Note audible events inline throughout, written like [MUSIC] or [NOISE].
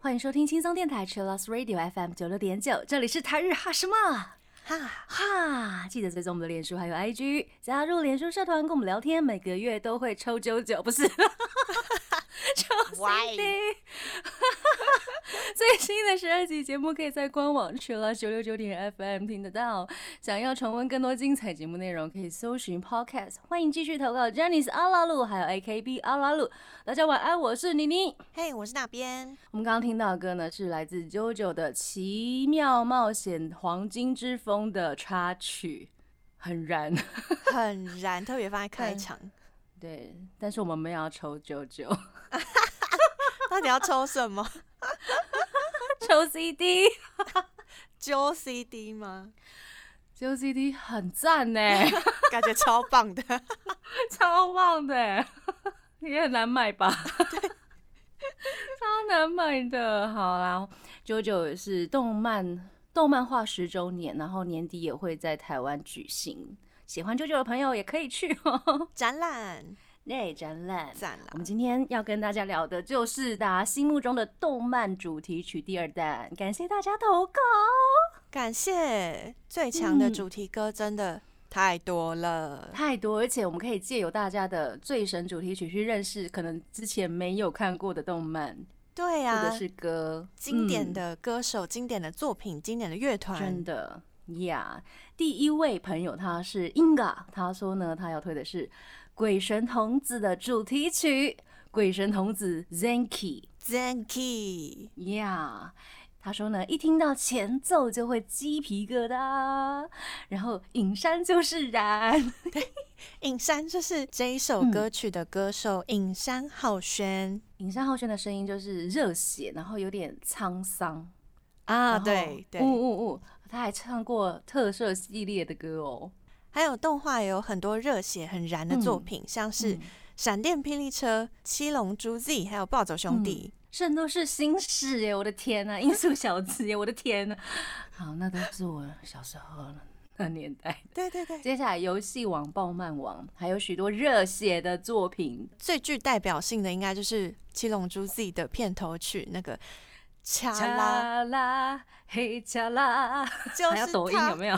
欢迎收听轻松电台 Chillus Radio FM 九六点九，这里是台日哈什么？哈，哈，记得追踪我们的脸书还有 IG，加入脸书社团跟我们聊天，每个月都会抽九九，不是？[LAUGHS] 抽 Why？CD。[LAUGHS] 最新的十二集节目可以在官网 Chillus 九六九点 FM 听得到。想要重温更多精彩节目内容，可以搜寻 Podcast。欢迎继续投稿 j a n i c e 阿拉鲁还有 AKB 阿拉鲁。大家晚安，我是妮妮。嘿，我是那边。我们刚刚听到的歌呢，是来自 JoJo 的《奇妙冒险黄金之风》的插曲，很燃。很燃，特别放在开场。[LAUGHS] 对，但是我们没有要抽 JoJo，[LAUGHS] 到底要抽什么？[LAUGHS] 抽 CD，[LAUGHS] 揪 CD 吗？抽 CD 很赞呢，[LAUGHS] 感觉超棒的。超棒的，也很难买吧？超难买的。好啦，JoJo 也是动漫动漫化十周年，然后年底也会在台湾举行。喜欢 JoJo 的朋友也可以去哦。展览对，展览。赞了。我们今天要跟大家聊的就是大家心目中的动漫主题曲第二弹，感谢大家投稿。感谢最强的主题歌，真的太多了。太多，而且我们可以借由大家的最神主题曲去认识可能之前没有看过的动漫对或呀、者是歌，经典嗯的歌手、经典的作品、经典的乐团真，的呀。第一位朋友他是 Inga，他说呢，他要推的是《鬼神童子》的主题曲《鬼神童子 Zenki》。Zenki，呀他说呢，一听到前奏就会鸡皮疙瘩，然后影山就是燃，[LAUGHS] 影山就是这一首嗯歌曲的歌手影山浩轩。影山浩轩的声音就是热血，然后有点沧桑。啊，对对。呜，呜呜，他还唱过特色系列的歌哦，还有动画也有很多热血很燃的作嗯品，像是嗯《闪电霹雳车》《七龙珠 Z》还有《暴走兄弟》圣斗士星矢耶，我的天呐、音速小子耶，我的天呐、好，那都是我小时候那年代。对对对，接下来，游戏王、暴漫王，还有许多热血的作品，最具代表性的应该就是《七龙珠 Z》的片头曲那个。恰拉恰啦嘿恰啦，就还有是抖音有没有？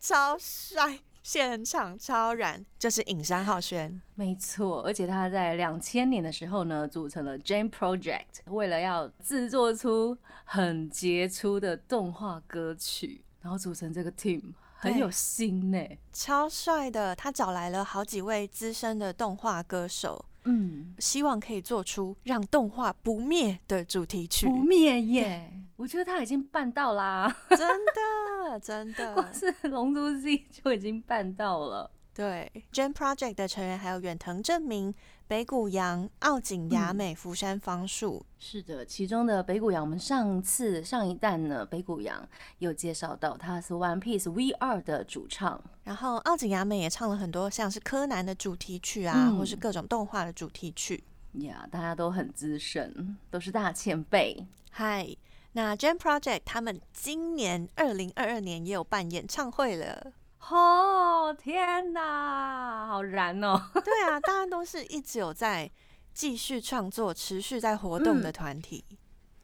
超帅，现场超燃，就是影山浩轩。没错，而且他在两千年的时候呢，组成了 Jam Project，为了要制作出很杰出的动画歌曲，然后组成这个 team，很有心呢。超帅的，他找来了好几位资深的动画歌手，嗯，希望可以做出让动画不灭的主题曲。不灭耶！我觉得他已经办到啦，[LAUGHS] 真的，真的光，是《龙珠 Z》就已经办到了。对。Jam Project 的成员还有远藤正明、北谷阳、奥井雅美、福山芳树。是的，其中的北谷阳，我们上次上一弹呢，北谷阳有介绍到他是 One Piece V 二的主唱。然后奥井雅美也唱了很多像是柯南的主题曲啊，嗯或是各种动画的主题曲。呀大家都很资深，都是大前辈。嗨，那 Jam Project 他们今年二零二二年也有办演唱会了。哦天哪，好燃哦！[LAUGHS] 对啊，大家都是一直有在继续创作、持续在活动的团体。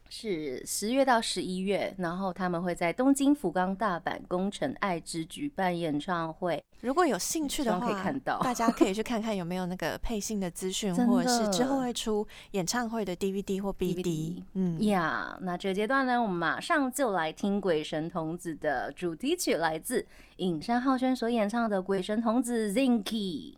是十月到十一月，然后他们会在东京、福冈、大阪、宫城、爱知举办演唱会。如果有兴趣的话，可以看到大家可以去看看有没有那个配信的资讯，[LAUGHS] 或者是之后会出演唱会的 DVD 或 BD。DVD 嗯，呀那这个阶段呢，我们马上就来听《鬼神童子》的主题曲，来自影山浩轩所演唱的《鬼神童子 Zinky》。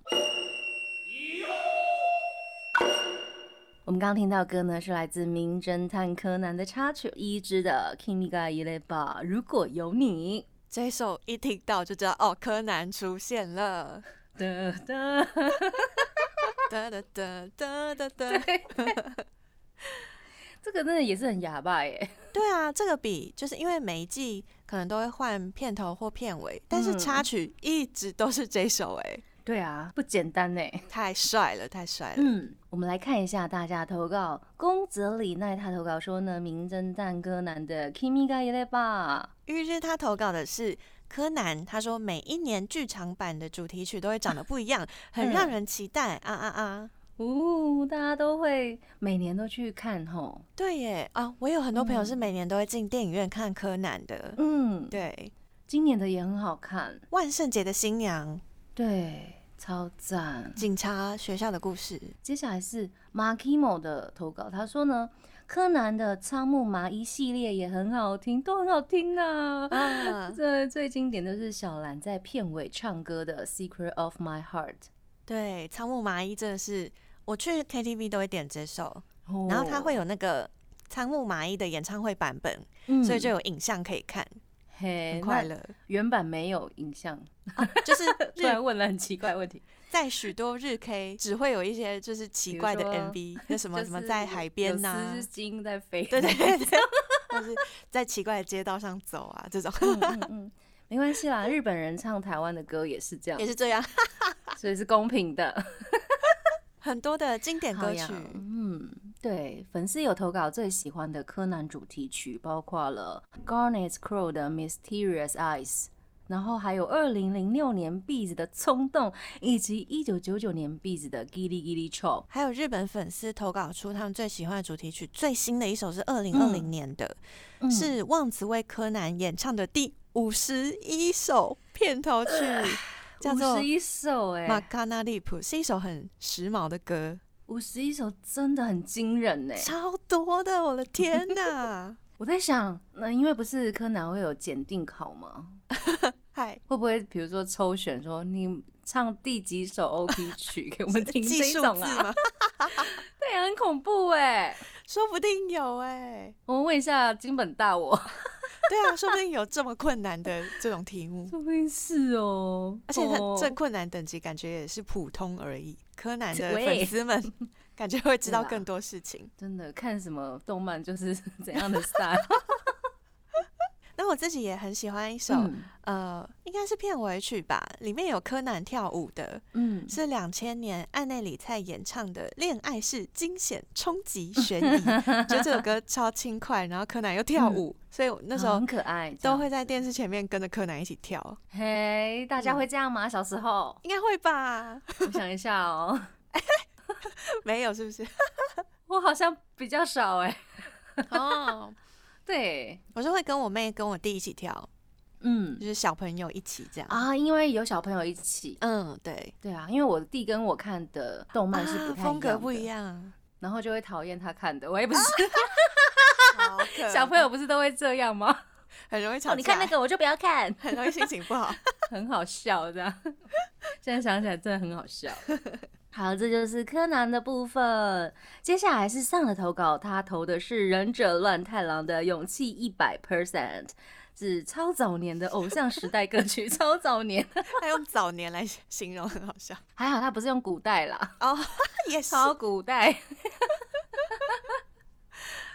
我们刚刚听到歌呢，是来自《名侦探柯南》的插曲一支的《Kimi ga Ireba》，如果有你。这首一听到就知道哦，柯南出现了。哒哒，[LAUGHS] 哒哒哒哒哒哒。这个真的也是很哑巴耶。对啊，这个比就是因为每一季可能都会换片头或片尾，但是嗯插曲一直都是这首哎、对啊，不简单呢。太帅了，太帅了。嗯，我们来看一下大家投稿。宫泽里奈他投稿说呢，《名侦探柯南》的 Kimi ga y 吧。于是他投稿的是柯南，他说每一年剧场版的主题曲都会长得不一样，很让人期待啊啊啊！哦，大家都会每年都去看吼。对耶啊，我有很多朋友是每年都会进电影院看柯南的。嗯，对，今年的也很好看，《万圣节的新娘》对，超赞。警察学校的故事。接下来是 Markimo 的投稿，他说呢，柯南的仓木麻衣系列也很好听，都很好听呐、啊，这最经典的是小兰在片尾唱歌的《Secret of My Heart》。对，仓木麻衣真的是，我去 KTV 都会点这首，哦然后它会有那个仓木麻衣的演唱会版本，嗯所以就有影像可以看，嘿很快乐。原版没有影像，[LAUGHS] 就是 [LAUGHS] 突然日问了很奇怪的问题。在许多日 K 只会有一些就是奇怪的 MV，那什么 [LAUGHS] 什么在海边呐、有丝巾在飞，对对对对，或是在奇怪的街道上走啊，这种。嗯嗯嗯，没关系啦，日本人唱台湾的歌也是这样。也，是这样。所以是公平的。很多的经典歌曲，嗯，对，粉丝有投稿最喜欢的柯南主题曲，包括了 Garnet Crow 的 Mysterious Eyes，然后还有二零零六年 Beats 的冲动，以及一九九九年 Beats 的 Gilly Gilly Chop。还有日本粉丝投稿出他们最喜欢的主题曲，最新的一首是二零二零年的，嗯是望子为柯南演唱的第五十一首片头曲，[SIGHS] 叫做《五十一首哎、马卡纳利普》，是一首很时髦的歌，五十一首真的很惊人哎、超多的，我的天哪！[LAUGHS] 我在想，那因为不是柯南会有检定考吗？[LAUGHS] 嗨，会不会比如说抽选说你唱第几首 [LAUGHS] OP 曲给我们听记数这种啊？[LAUGHS] 对，很恐怖哎、说不定有哎、我们问一下金本大我，对啊，说不定有这么困难的这种题目，说不定是哦。而且这困难等级感觉也是普通而已。柯南的粉丝们感觉会知道更多事情。真的看什么动漫就是怎样的 style。那我自己也很喜欢一首，嗯呃，应该是片尾曲吧，里面有柯南跳舞的，嗯，是两千年岸内里菜演唱的《恋爱是惊险、冲击、悬疑 [LAUGHS]》，觉得这首歌超轻快，然后柯南又跳舞，所以我那时候很可爱，都会在电视前面跟着柯南一起跳，嘿，大家会这样吗？小时候，应该会吧？我想一下哦，[LAUGHS] 没有是不是？[LAUGHS] 我好像比较少哎。哦，对，我就会跟我妹跟我弟一起跳，嗯就是小朋友一起这样。啊，因为有小朋友一起，嗯，对，对啊，因为我弟跟我看的动漫是不啊太风格不一样的，一样，然后就会讨厌他看的。我也不是，小朋友不是都会这样吗？很容易吵架，哦，你看那个我就不要看，很容易心情不好。[LAUGHS] 很好笑这样。现在想起来真的很好笑。好，这就是柯南的部分。接下来是上的投稿，他投的是忍者乱太郎的《勇气一百 percent》，是超早年的偶像时代歌曲，[LAUGHS] 超早年。他用早年来形容，很好笑。[LAUGHS] 还好他不是用古代啦，哦，也是。超古代。[LAUGHS]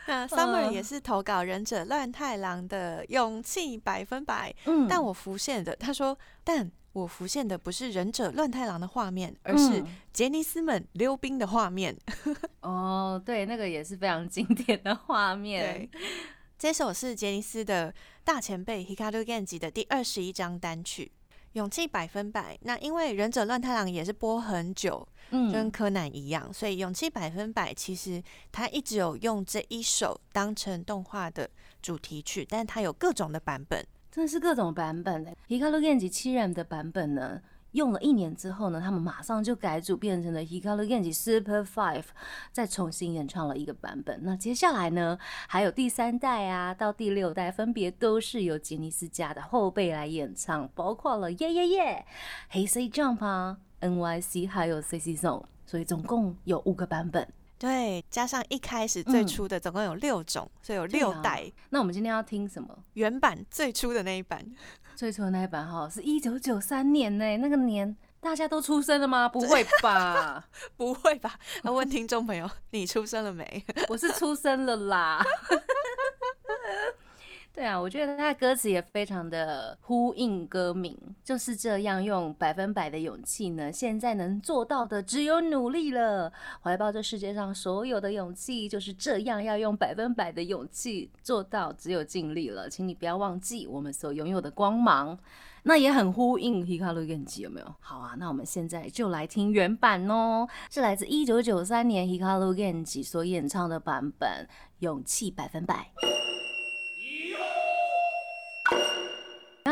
那 Summer 嗯也是投稿《忍者乱太郎》的勇气百分百，嗯但我浮现的，他说，但我浮现的不是忍者乱太郎的画面，而是嗯杰尼斯们溜冰的画面。[LAUGHS] 哦，对，那个也是非常经典的画面对。[LAUGHS] 这首是杰尼斯的大前辈 Hikaru Genji 的第二十一张单曲。勇气百分百，那因为忍者乱太郎也是播很久，就跟嗯，柯南一样，所以勇气百分百其实他一直有用这一首当成动画的主题曲，但它有各种的版本。真的是各种版本的。Hikaru Genji 七人的版本呢，用了一年之后呢，他们马上就改组变成了 Hikaru Genji Super Five，再重新演唱了一个版本。那接下来呢，还有第三代啊到第六代，分别都是由杰尼斯家的后辈来演唱，包括了耶耶耶、黑 C Jump 啊、NYC 还有 CC Zone，所以总共有五个版本。对，加上一开始最嗯初的总共有六种，所以有六代。那我们今天要听什么？原版最初的那一版，[LAUGHS] 最初的那一版哈，是一九九三年呢，那个年大家都出生了吗？不会吧？[LAUGHS] 不会吧？那问听众朋友，你出生了没？我是出生了啦。对啊，我觉得他的歌词也非常的呼应歌名，就是这样用百分百的勇气呢。现在能做到的只有努力了，怀抱这世界上所有的勇气，就是这样要用百分百的勇气做到，只有尽力了。请你不要忘记我们所拥有的光芒，那也很呼应 Hikaru Genji 有没有？好啊，那我们现在就来听原版哦，是来自一九九三年 Hikaru Genji 所演唱的版本，《勇气百分百》。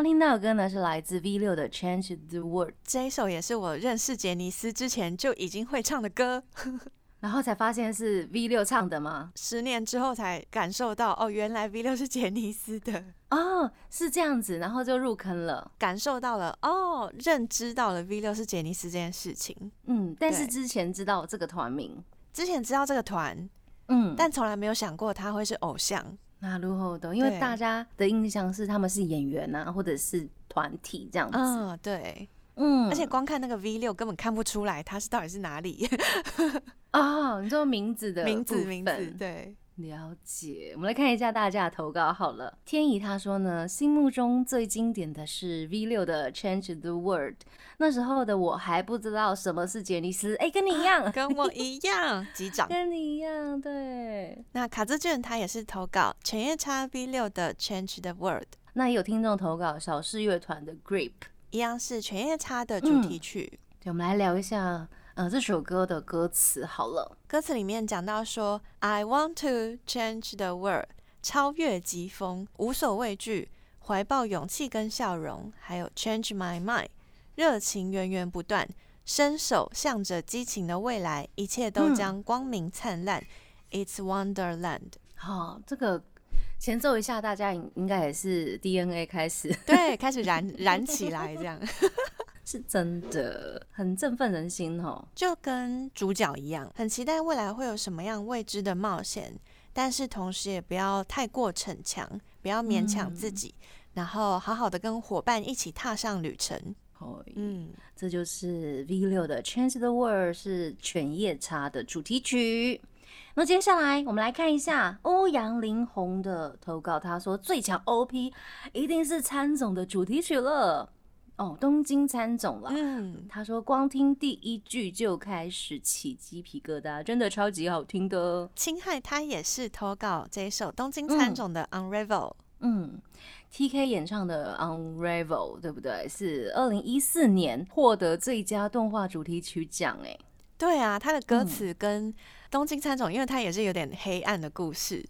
刚听到的歌呢，是来自 V 六的《Change the World》，这一首也是我认识杰尼斯之前就已经会唱的歌，[LAUGHS] 然后才发现是 V 六唱的吗？十年之后才感受到，哦，原来 V 六是杰尼斯的，哦，是这样子，然后就入坑了，感受到了，哦，认知到了 V 六是杰尼斯这件事情。嗯，但是之前知道这个团名，之前知道这个团，嗯，但从来没有想过他会是偶像。那如何的？因为大家的印象是他们是演员啊，或者是团体这样子，嗯，对，嗯，而且光看那个 V 六根本看不出来他是到底是哪里。啊，[LAUGHS] 你说名字的名字名字，对，了解，我们来看一下大家的投稿好了。天怡他说呢，心目中最经典的是 V 六的《Change the World》，那时候的我还不知道什么是杰尼斯，哎、跟你一样，跟我一样击掌。[LAUGHS] 跟你一样，对。那卡兹卷他也是投稿犬夜叉 V 六的 Change the World，那也有听众投稿小室乐团的《Grape》，一样是犬夜叉的主题曲。对，我们来聊一下，呃，这首歌的歌词好了。歌词里面讲到说，I want to change the world，超越疾风，无所畏惧，怀抱勇气跟笑容，还有 change my mind，热情源源不断，伸手向着激情的未来，一切都嗯将光明灿烂。It's Wonderland，[LAUGHS] 好，这个前奏一下，大家应应该也是 DNA 开始，对，开始燃 [LAUGHS] 燃起来，这样是真的很振奋人心哦。就跟主角一样，很期待未来会有什么样未知的冒险，但是同时也不要太过逞强，不要勉强自己，然后好好的跟伙伴一起踏上旅程。哦，嗯，这就是 V 六的《Change the World》是犬夜叉的主题曲。那接下来我们来看一下欧阳林红的投稿，他说最强 OP 一定是参总的主题曲了。哦，东京参总啦。嗯，他说光听第一句就开始起鸡皮疙瘩，真的超级好听的。青海他也是投稿这一首东京参总的 Unravel，、嗯，T K 演唱的《Unravel》对不对？是二零一四年获得最佳动画主题曲奖哎。对啊，他的歌嗯词跟东京参总，因为他也是有点黑暗的故事，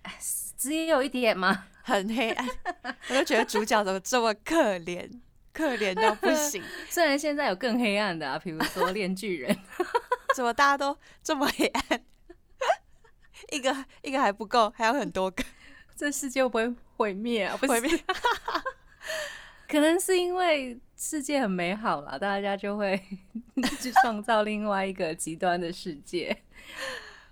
[LAUGHS] 只有一点吗？很黑暗，我就觉得主角怎么这么可怜，可怜到 [LAUGHS] 不行，虽然现在有更黑暗的啊，比如说《链巨人》[LAUGHS] 怎么大家都这么黑暗？[LAUGHS] 一个一个还不够，还有很多个这世界会不会毁灭啊？不毁是，灭。可能是因为世界很美好啦，大家就会去创造另外一个极端的世界，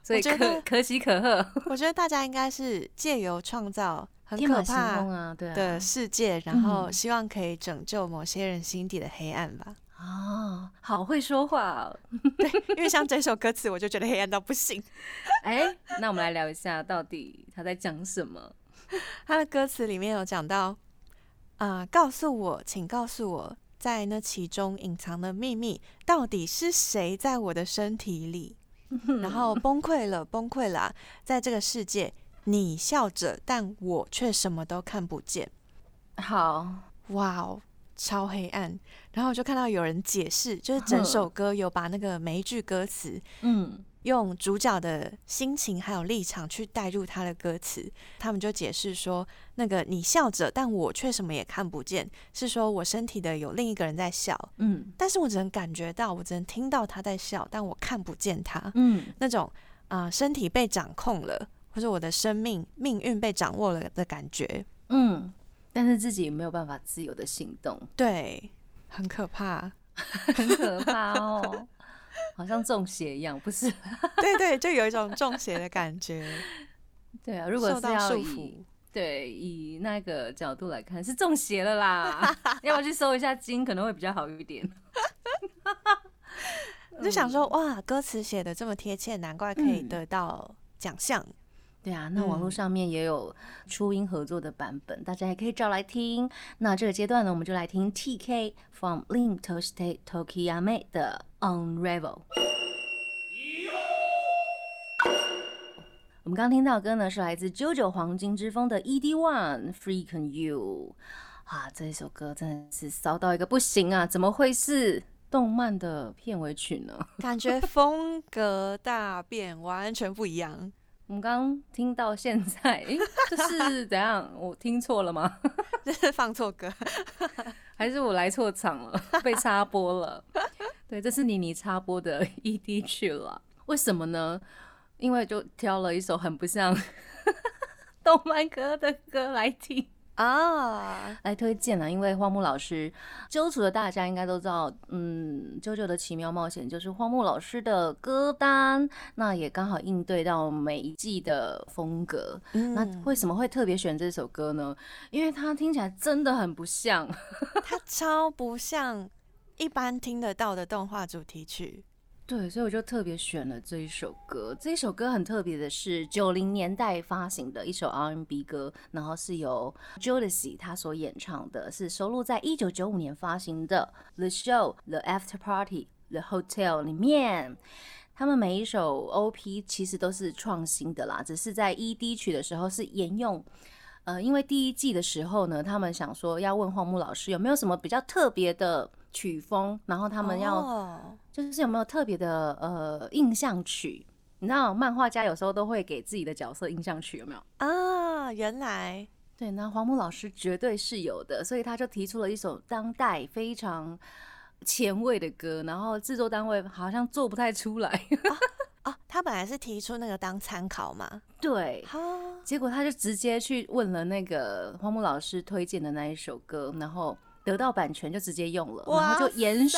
所以可可喜可贺。我觉得大家应该是借由创造很可天马行怕空啊，对啊，的世界，然后嗯希望可以拯救某些人心底的黑暗吧。哦，好会说话哦。[LAUGHS] 因为像这首歌词，我就觉得黑暗到不行。[LAUGHS] 哎，那我们来聊一下，到底他在讲什么？[LAUGHS] 他的歌词里面有讲到，啊、告诉我，请告诉我，在那其中隐藏的秘密到底是谁在我的身体里？然后崩溃了，崩溃了啊，在这个世界，你笑着，但我却什么都看不见。好，哇哦，超黑暗。然后我就看到有人解释，就是整首歌有把那个每一句歌词嗯。用主角的心情还有立场去带入他的歌词，他们就解释说，那个你笑着，但我却什么也看不见，是说我身体的有另一个人在笑，嗯。但是我只能感觉到，我只能听到他在笑，但我看不见他，嗯，那种啊、呃身体被掌控了，或者我的生命命运被掌握了的感觉，嗯，但是自己没有办法自由的行动，对，很可怕。[LAUGHS] 很可怕哦，好像中邪一样，不是？[LAUGHS] 对对，就有一种中邪的感觉，[LAUGHS] 对啊，如果是要以。对以那个角度来看，是中邪了啦，要不要去收一下经，可能会比较好一点。就想说，哇，歌词写的这么贴切，难怪可以嗯得到奖项。对啊，那网络嗯上面也有初音合作的版本，大家也可以找来听。那这个阶段呢，我们就来听 TK from Link Toste Tokiyame 的 Unravel。我们刚听到的歌呢，是来自 JoJo 黄金之风的 ED One Freakin' You。啊，这一首歌真的是骚到一个不行啊！怎么会是动漫的片尾曲呢？感觉风格大变，完全不一样。我们刚刚听到现在，[LAUGHS] 诶，这是怎样？我听错了吗？[LAUGHS] 这是放错歌，[LAUGHS] 还是我来错场了，被插播了？对，这是妮妮插播的 ED 去了。为什么呢？因为就挑了一首很不像动漫歌的歌来听。啊，来推荐了，因为荒木老师，揪除的大家应该都知道，嗯，《啾啾的奇妙冒险》就是荒木老师的歌单，那也刚好应对到每一季的风格。那嗯，为什么会特别选这首歌呢？因为它听起来真的很不像，它超不像一般听得到的动画主题曲。对，所以我就特别选了这一首歌。这一首歌很特别的是九零年代发行的一首 R&B 歌，然后是由 Jodeci 他所演唱的，是收录在一九九五年发行的《The Show》《The After Party》《The Hotel》里面。他们每一首 OP 其实都是创新的啦，只是在 ED 曲的时候是沿用。呃，因为第一季的时候呢，他们想说要问荒木老师有没有什么比较特别的曲风，然后他们要哦就是有没有特别的呃印象曲？你知道漫画家有时候都会给自己的角色印象曲，有没有？啊，原来对，那黄木老师绝对是有的，所以他就提出了一首当代非常前卫的歌，然后制作单位好像做不太出来，[LAUGHS] 哦，他本来是提出那个当参考嘛。对，结果他就直接去问了那个黄木老师推荐的那一首歌，然后得到版权就直接用了，然后就延续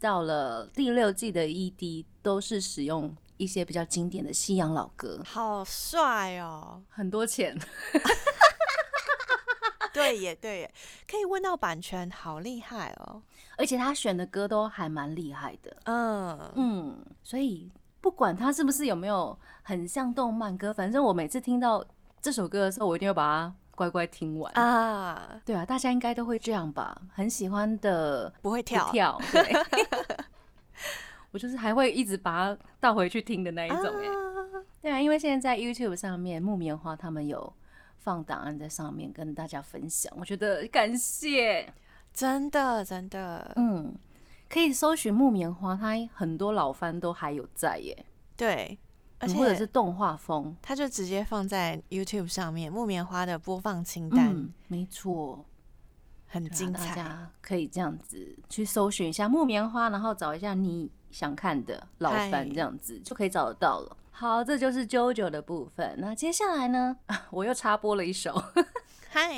到了第六季的 ED 都是使用一些比较经典的西洋老歌，好帅哦！很多钱。[LAUGHS] [LAUGHS] 对耶，对耶，可以问到版权，好厉害哦。而且他选的歌都还蛮厉害的，嗯，嗯，所以不管他是不是有没有很像动漫歌，反正我每次听到这首歌的时候，我一定会把它乖乖听完。啊，对啊，大家应该都会这样吧？很喜欢的不不会跳，跳，对。[LAUGHS] 我就是还会一直把它倒回去听的那一种哎、啊对啊，因为现在在 YouTube 上面木棉花他们有放档案在上面跟大家分享，我觉得感谢。真的真的，嗯，可以搜寻木棉花，它很多老番都还有在耶，对，而且嗯或者是动画风。它就直接放在 YouTube 上面，木棉花的播放清单、嗯，没错，很精彩。大家可以这样子去搜寻一下木棉花，然后找一下你想看的老番，嗨这样子就可以找得到了。好，这就是 JoJo 的部分。那接下来呢，我又插播了一首。[LAUGHS] 嗨，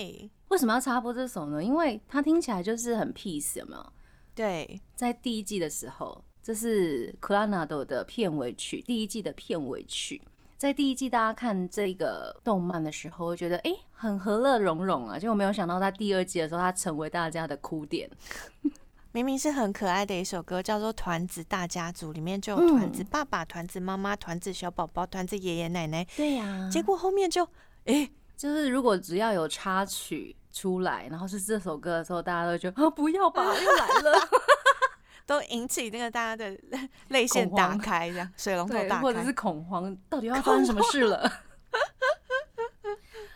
为什么要插播这首呢？因为它听起来就是很 peace，有没有？对，在第一季的时候，这是 c l a n a d o 的片尾曲，第一季的片尾曲。在第一季大家看这个动漫的时候，会觉得诶很和乐融融啊，结果没有想到在第二季的时候，它成为大家的哭点。[LAUGHS] 明明是很可爱的一首歌，叫做《团子大家族》，里面就有嗯团子爸爸、团子妈妈、团子小宝宝、团子爷爷奶奶，对呀、结果后面就诶，就是如果只要有插曲出来，然后是这首歌的时候，大家都觉得啊不要吧，又来了，[LAUGHS] 都引起那个大家的 [LAUGHS] 泪腺打开，这样水龙头对，打开或者是。恐慌，到底要发生什么事了？[LAUGHS]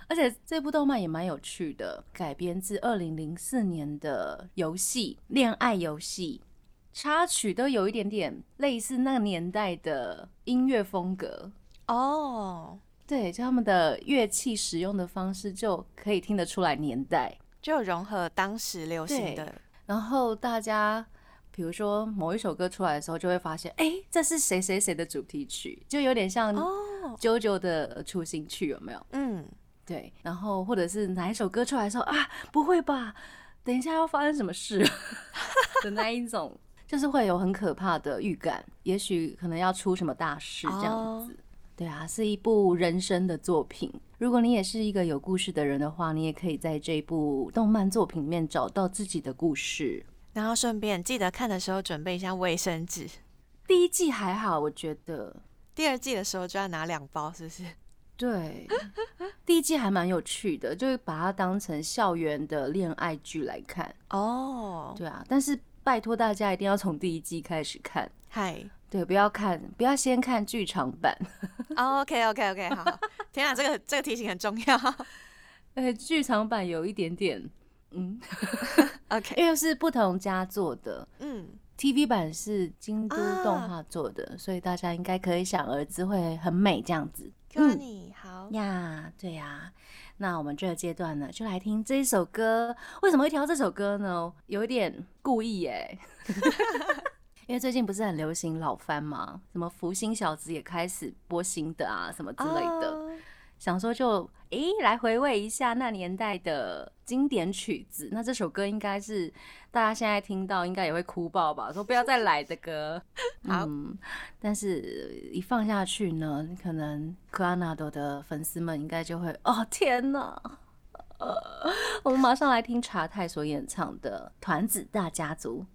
而且这部动漫也蛮有趣的，改编自二零零四年的游戏《恋爱游戏》，插曲都有一点点类似那个年代的音乐风格。哦，对，就他们的乐器使用的方式就可以听得出来年代。就融合当时流行的然后大家比如说某一首歌出来的时候，就会发现，哎、这是谁谁谁的主题曲，就有点像哦，JoJo 的雏形曲，有没有？嗯，对，然后或者是哪一首歌出来的时候啊，不会吧？等一下要发生什么事 [LAUGHS] 的那一种，就是会有很可怕的预感，也许可能要出什么大事这样哦子。对啊，是一部人生的作品。如果你也是一个有故事的人的话，你也可以在这部动漫作品里面找到自己的故事。然后顺便记得看的时候准备一下卫生纸，第一季还好，我觉得。第二季的时候就要拿两包，是不是？对，[LAUGHS] 第一季还蛮有趣的，就是把它当成校园的恋爱剧来看。哦，对啊，但是拜托大家一定要从第一季开始看，嗨对，不要看，不要先看剧场版，，[LAUGHS] OK OK OK，好，好天啊，这个这个提醒很重要。[LAUGHS] 呃，剧场版有一点点，嗯，[LAUGHS] OK，因为是不同家做的。嗯，，TV 版是京都啊动画做的，所以大家应该可以想而知会很美这样子。Q 安你好，呀，对呀、那我们这个阶段呢，就来听这一首歌。为什么会挑这首歌呢？有一点故意耶，[LAUGHS] 因为最近不是很流行老番嘛，什么福星小子也开始播新的啊，什么之类的。哦想说就诶、来回味一下那年代的经典曲子。那这首歌应该是大家现在听到应该也会哭爆吧？说不要再来的歌。[LAUGHS] 好嗯，但是一放下去呢，可能克拉纳多的粉丝们应该就会哦天哪！呃，[LAUGHS] 我们马上来听查泰所演唱的《团子大家族》。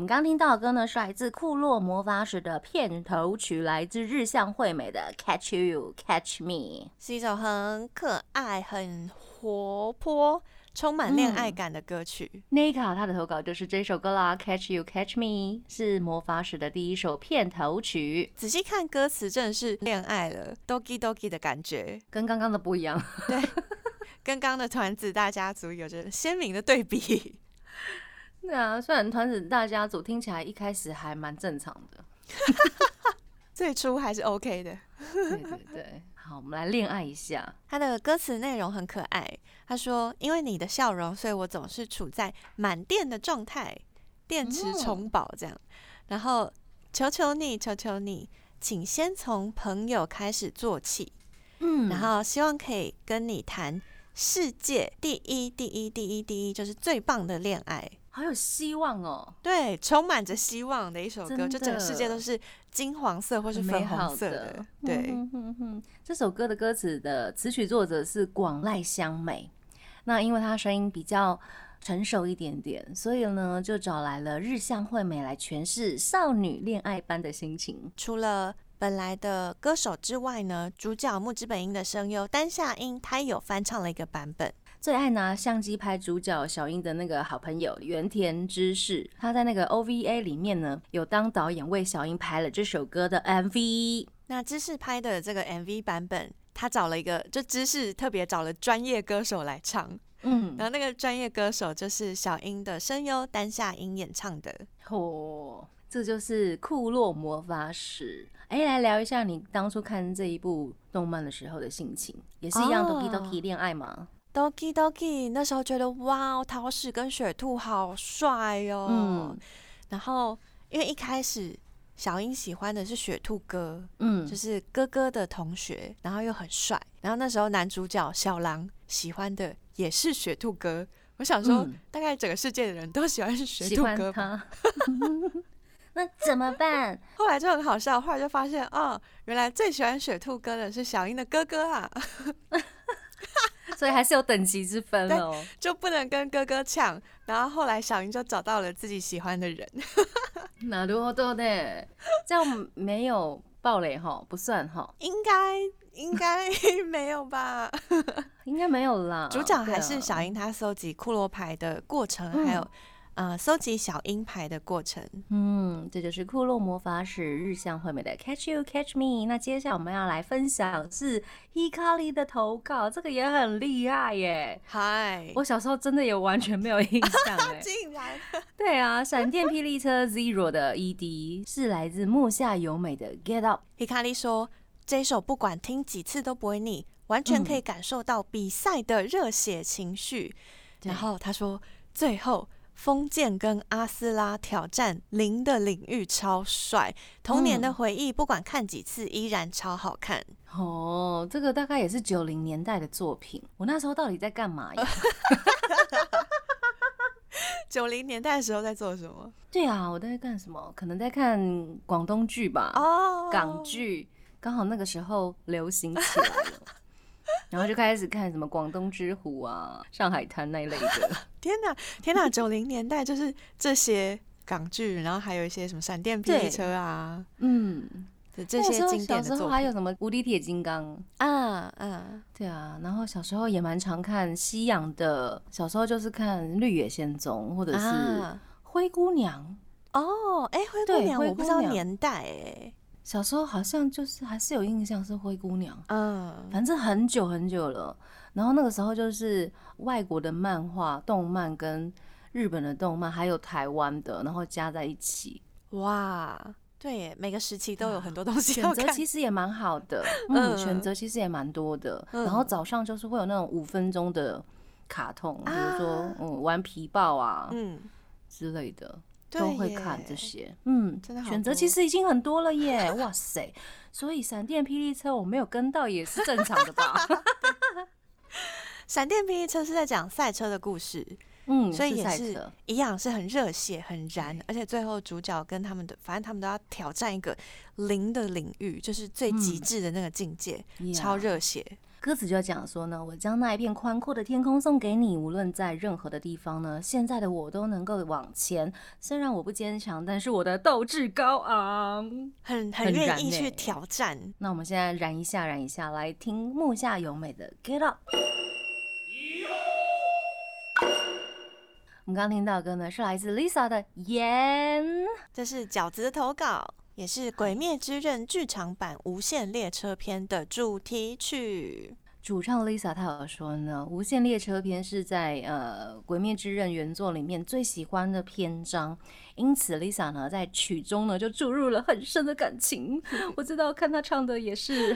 我们刚听到的歌呢，是来自《库洛魔法使》的片头曲，来自日向惠美的《Catch You Catch Me》。是一首很可爱、很活泼、充满恋爱感的歌曲。Nika 他的投稿就是这首歌啦，《Catch You Catch Me》是魔法使的第一首片头曲，仔细看歌词，真的是恋爱了，doki doki 的感觉，跟刚刚的不一样。对跟刚刚的团子大家族有着鲜明的对比。对啊，虽然团子大家族听起来一开始还蛮正常的，[LAUGHS] 最初还是 OK 的。对对对。好，我们来恋爱一下。他的歌词内容很可爱。他说：“因为你的笑容，所以我总是处在满电的状态，电池充饱这样。然后求求你，求求你，请先从朋友开始做起，嗯然后希望可以跟你谈世界第一、第一、第一、第一，就是最棒的恋爱。好有希望哦，对，充满着希望的一首歌，就整个世界都是金黄色或是粉红色的的。对，嗯哼哼这首歌的歌词的词曲作者是广濑香美。那因为她声音比较成熟一点点，所以呢就找来了日向惠美来诠释少女恋爱般的心情。除了本来的歌手之外呢，主角木之本樱的声优丹夏英，他也有翻唱了一个版本。最爱拿相机拍主角小樱的那个好朋友原田知世，他在那个 OVA 里面呢有当导演为小樱拍了这首歌的 MV。那知识拍的这个 MV 版本，他找了一个，就知识特别找了专业歌手来唱，嗯，然后那个专业歌手就是小樱的声优丹夏英演唱的。哦，这就是库洛魔法使。哎，来聊一下你当初看这一部动漫的时候的心情，也是一样哦 doki doki 恋爱吗？Doki Doki，那时候觉得哇，桃矢跟雪兔好帅哦。嗯然后因为一开始小英喜欢的是雪兔哥，嗯，就是哥哥的同学，然后又很帅。然后那时候男主角小狼喜欢的也是雪兔哥。我想说，嗯大概整个世界的人都喜欢雪兔哥吧。[LAUGHS] 那怎么办？后来就很好笑，后来就发现，哦，原来最喜欢雪兔哥的是小英的哥哥啊，所以还是有等级之分对哦。就不能跟哥哥抢。然后后来小英就找到了自己喜欢的人。那如何的？这样没有暴雷哈，不算哈，应该应该没有吧？[LAUGHS] 应该没有啦。主角还是小英，她搜集骷髅牌的过程，嗯还有呃搜集小鹰牌的过程。嗯，这就是库洛魔法使日向惠美的 Catch You Catch Me。那接下来我们要来分享是 Hikari 的投稿，这个也很厉害耶。嗨，我小时候真的也完全没有印象哎。[LAUGHS] 竟然对啊，闪电霹雳车 Zero 的 ED 是来自木下由美的 Get Up。Hikari 说，这首不管听几次都不会腻，完全可以感受到比赛的热血情绪。对然后他说，最后封建跟阿斯拉挑战零的领域超帅，童年的嗯回忆不管看几次依然超好看。哦，这个大概也是九零年代的作品。我那时候到底在干嘛呀？[LAUGHS] 九零年代的时候在做什么？对啊，我在干什么？可能在看广东剧吧。哦港剧，刚好那个时候流行起来了，[LAUGHS] 然后就开始看什么《广东之虎》啊、《上海滩》那一类的。天哪，天哪！九零年代就是这些港剧，然后还有一些什么闪电霹雳车啊，嗯，对这些经典的。小时候还有什么《无敌铁金刚》啊啊，对啊。然后小时候也蛮常看西洋的，小时候就是看《绿野仙踪》或者是《灰姑娘》哦。哎，灰姑娘我不知道年代哎。小时候好像就是还是有印象是灰姑娘，嗯，反正很久很久了。然后那个时候就是外国的漫画、动漫跟日本的动漫，还有台湾的，然后加在一起。哇，对，每个时期都有很多东西选择，其实也蛮好的。[LAUGHS] 嗯，选择其实也蛮多的。然后早上就是会有那种五分钟的卡通，比如说嗯玩皮豹啊，嗯之类的。都会看这些，嗯，真的选择其实已经很多了耶，哇塞！所以闪电霹雳车我没有跟到也是正常的吧？[LAUGHS] [LAUGHS] 闪电霹雳车是在讲赛车的故事，嗯，所以也是一样是很热血、很燃，而且最后主角跟他们的，反正他们都要挑战一个零的领域，就是最极致的那个境界，超热血。歌词就讲说呢，我将那一片宽阔的天空送给你，无论在任何的地方呢，现在的我都能够往前。虽然我不坚强，但是我的斗志高昂，很很愿意去挑战。那我们现在燃一下，燃一下，来听木下由美的 Get Up。我们刚听到歌呢，是来自 Lisa 的盐，这是饺子的投稿。也是《鬼灭之刃》剧场版《无限列车篇》的主题曲。主唱 Lisa 她有说呢，《无限列车篇》是在呃《鬼灭之刃》原作里面最喜欢的篇章，因此 Lisa 呢在曲中呢就注入了很深的感情。[LAUGHS] 我知道看她唱的也是，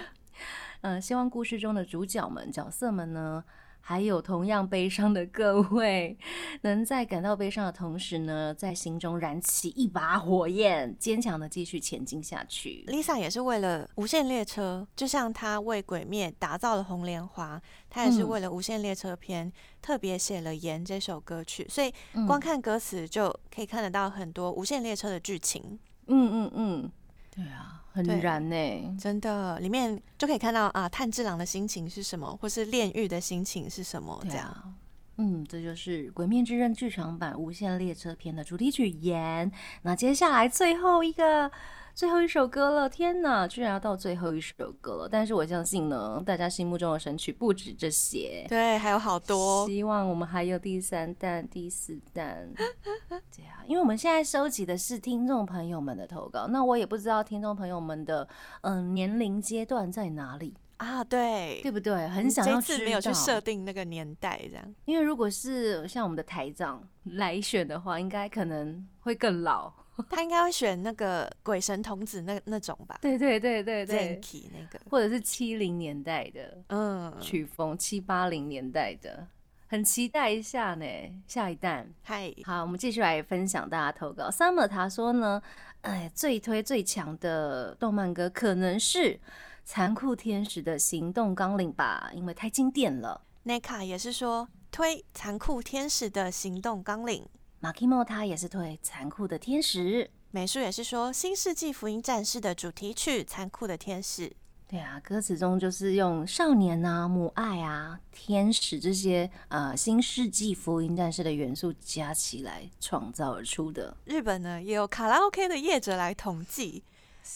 嗯，希望故事中的主角们、角色们呢。还有同样悲伤的各位，能在感到悲伤的同时呢，在心中燃起一把火焰，坚强的继续前进下去。Lisa 也是为了《无限列车》，就像她为《鬼灭》打造了《红莲华》，她也是为了《无限列车篇》特别写了《盐》这首歌曲。所以光看歌词就可以看得到很多《无限列车》的剧情。嗯嗯嗯，对啊。很燃呢，真的，里面就可以看到啊，炭治郎的心情是什么，或是炼狱的心情是什么，这样。嗯，这就是《鬼面之刃》剧场版《无限列车篇》的主题曲《盐》。那接下来最后一个。最后一首歌了，天哪，居然要到最后一首歌了！但是我相信呢，大家心目中的神曲不止这些，对，还有好多。希望我们还有第三弹、第四弹，[LAUGHS] 对啊，因为我们现在收集的是听众朋友们的投稿，那我也不知道听众朋友们的嗯年龄阶段在哪里啊，对，对不对？很想要知道，没有去设定那个年代这样，因为如果是像我们的台长来选的话，应该可能会更老。[LAUGHS] 他应该会选那个鬼神童子那那种吧？对对对对对，那个或者是七零年代的嗯曲风，七八零年代的，很期待一下呢。下一弹，嗨，好，我们继续来分享大家投稿。Summer 他说呢，哎，最推最强的动漫歌可能是《残酷天使的行动纲领》吧，因为太经典了。Neka 也是说推《残酷天使的行动纲领》。马基莫他也是对残酷的天使，美术也是说新世纪福音战士的主题曲《残酷的天使》。对啊，歌词中就是用少年啊、母爱啊、天使这些呃新世纪福音战士的元素加起来创造而出的。日本呢也有卡拉 OK 的业者来统计，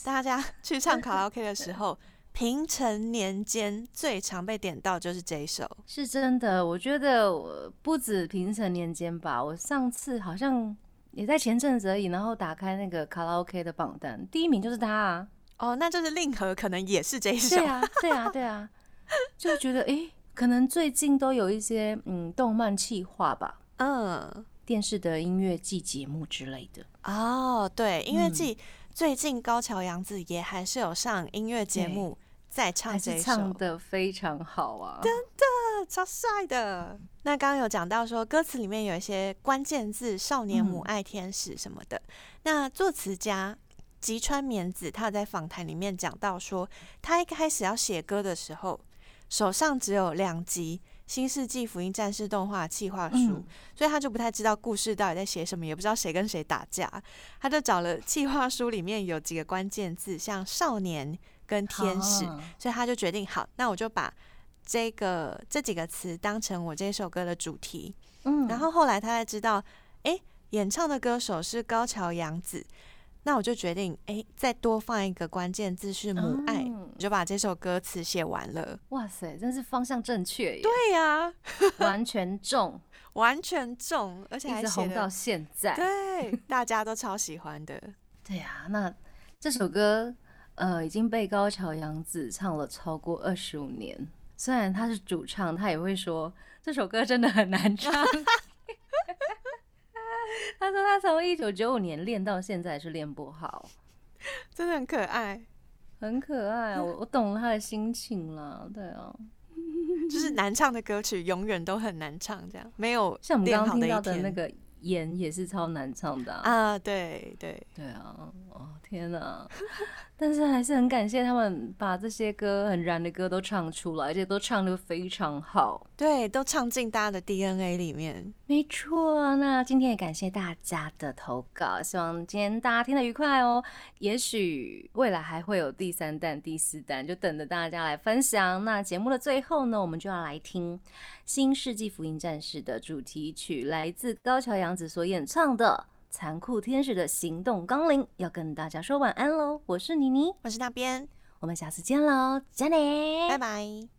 大家去唱卡拉 OK 的时候。平成年间最常被点到就是这一首，是真的。我觉得不止平成年间吧，我上次好像也在前阵子而已，然后打开那个卡拉 OK 的榜单，第一名就是他啊。哦，那就是令和可能也是这一首。对啊，对啊，对啊，就觉得哎，可能最近都有一些嗯动漫企划吧，嗯，电视的音乐季节目之类的。哦，对，音乐季最近高桥洋子也还是有上音乐节目。再唱这首，唱的非常好啊！真的超帅的。那刚刚有讲到说，歌词里面有一些关键字，少年母爱天使什么的。那作词家吉川绵子，他在访谈里面讲到说，他一开始要写歌的时候，手上只有两集《新世纪福音战士》动画企划书，所以他就不太知道故事到底在写什么，也不知道谁跟谁打架。他就找了企划书里面有几个关键字，像少年。跟天使，所以他就决定好，那我就把这个这几个词当成我这首歌的主题。嗯，然后后来他才知道，哎，演唱的歌手是高桥洋子。那我就决定，哎，再多放一个关键字是母爱，嗯就把这首歌词写完了。哇塞，真是方向正确耶，对呀、[LAUGHS] 完全中，完全中，而且还红到，现在。对，大家都超喜欢的。[LAUGHS] 对呀、那这首歌呃已经被高桥洋子唱了超过二十五年。虽然他是主唱，他也会说这首歌真的很难唱。[LAUGHS] 他说他从一九九五年练到现在是练不好，[LAUGHS] 真的很可爱，很可爱啊！我我懂了他的心情了，对啊，就是难唱的歌曲永远都很难唱，这样没有 [LAUGHS] 像我们刚刚听到的那个盐也是超难唱的、啊，啊，对对，对啊，哦天哪！但是还是很感谢他们把这些歌很燃的歌都唱出来，而且都唱得非常好。对，都唱进大家的 DNA 里面。没错，那今天也感谢大家的投稿，希望今天大家听得愉快哦。也许未来还会有第三弹、第四弹，就等着大家来分享。那节目的最后呢，我们就要来听《新世纪福音战士》的主题曲，来自高桥洋子所演唱的《残酷天使的行动纲领》，要跟大家说晚安喽。我是妮妮，我是那边，我们下次见喽，加你，拜拜。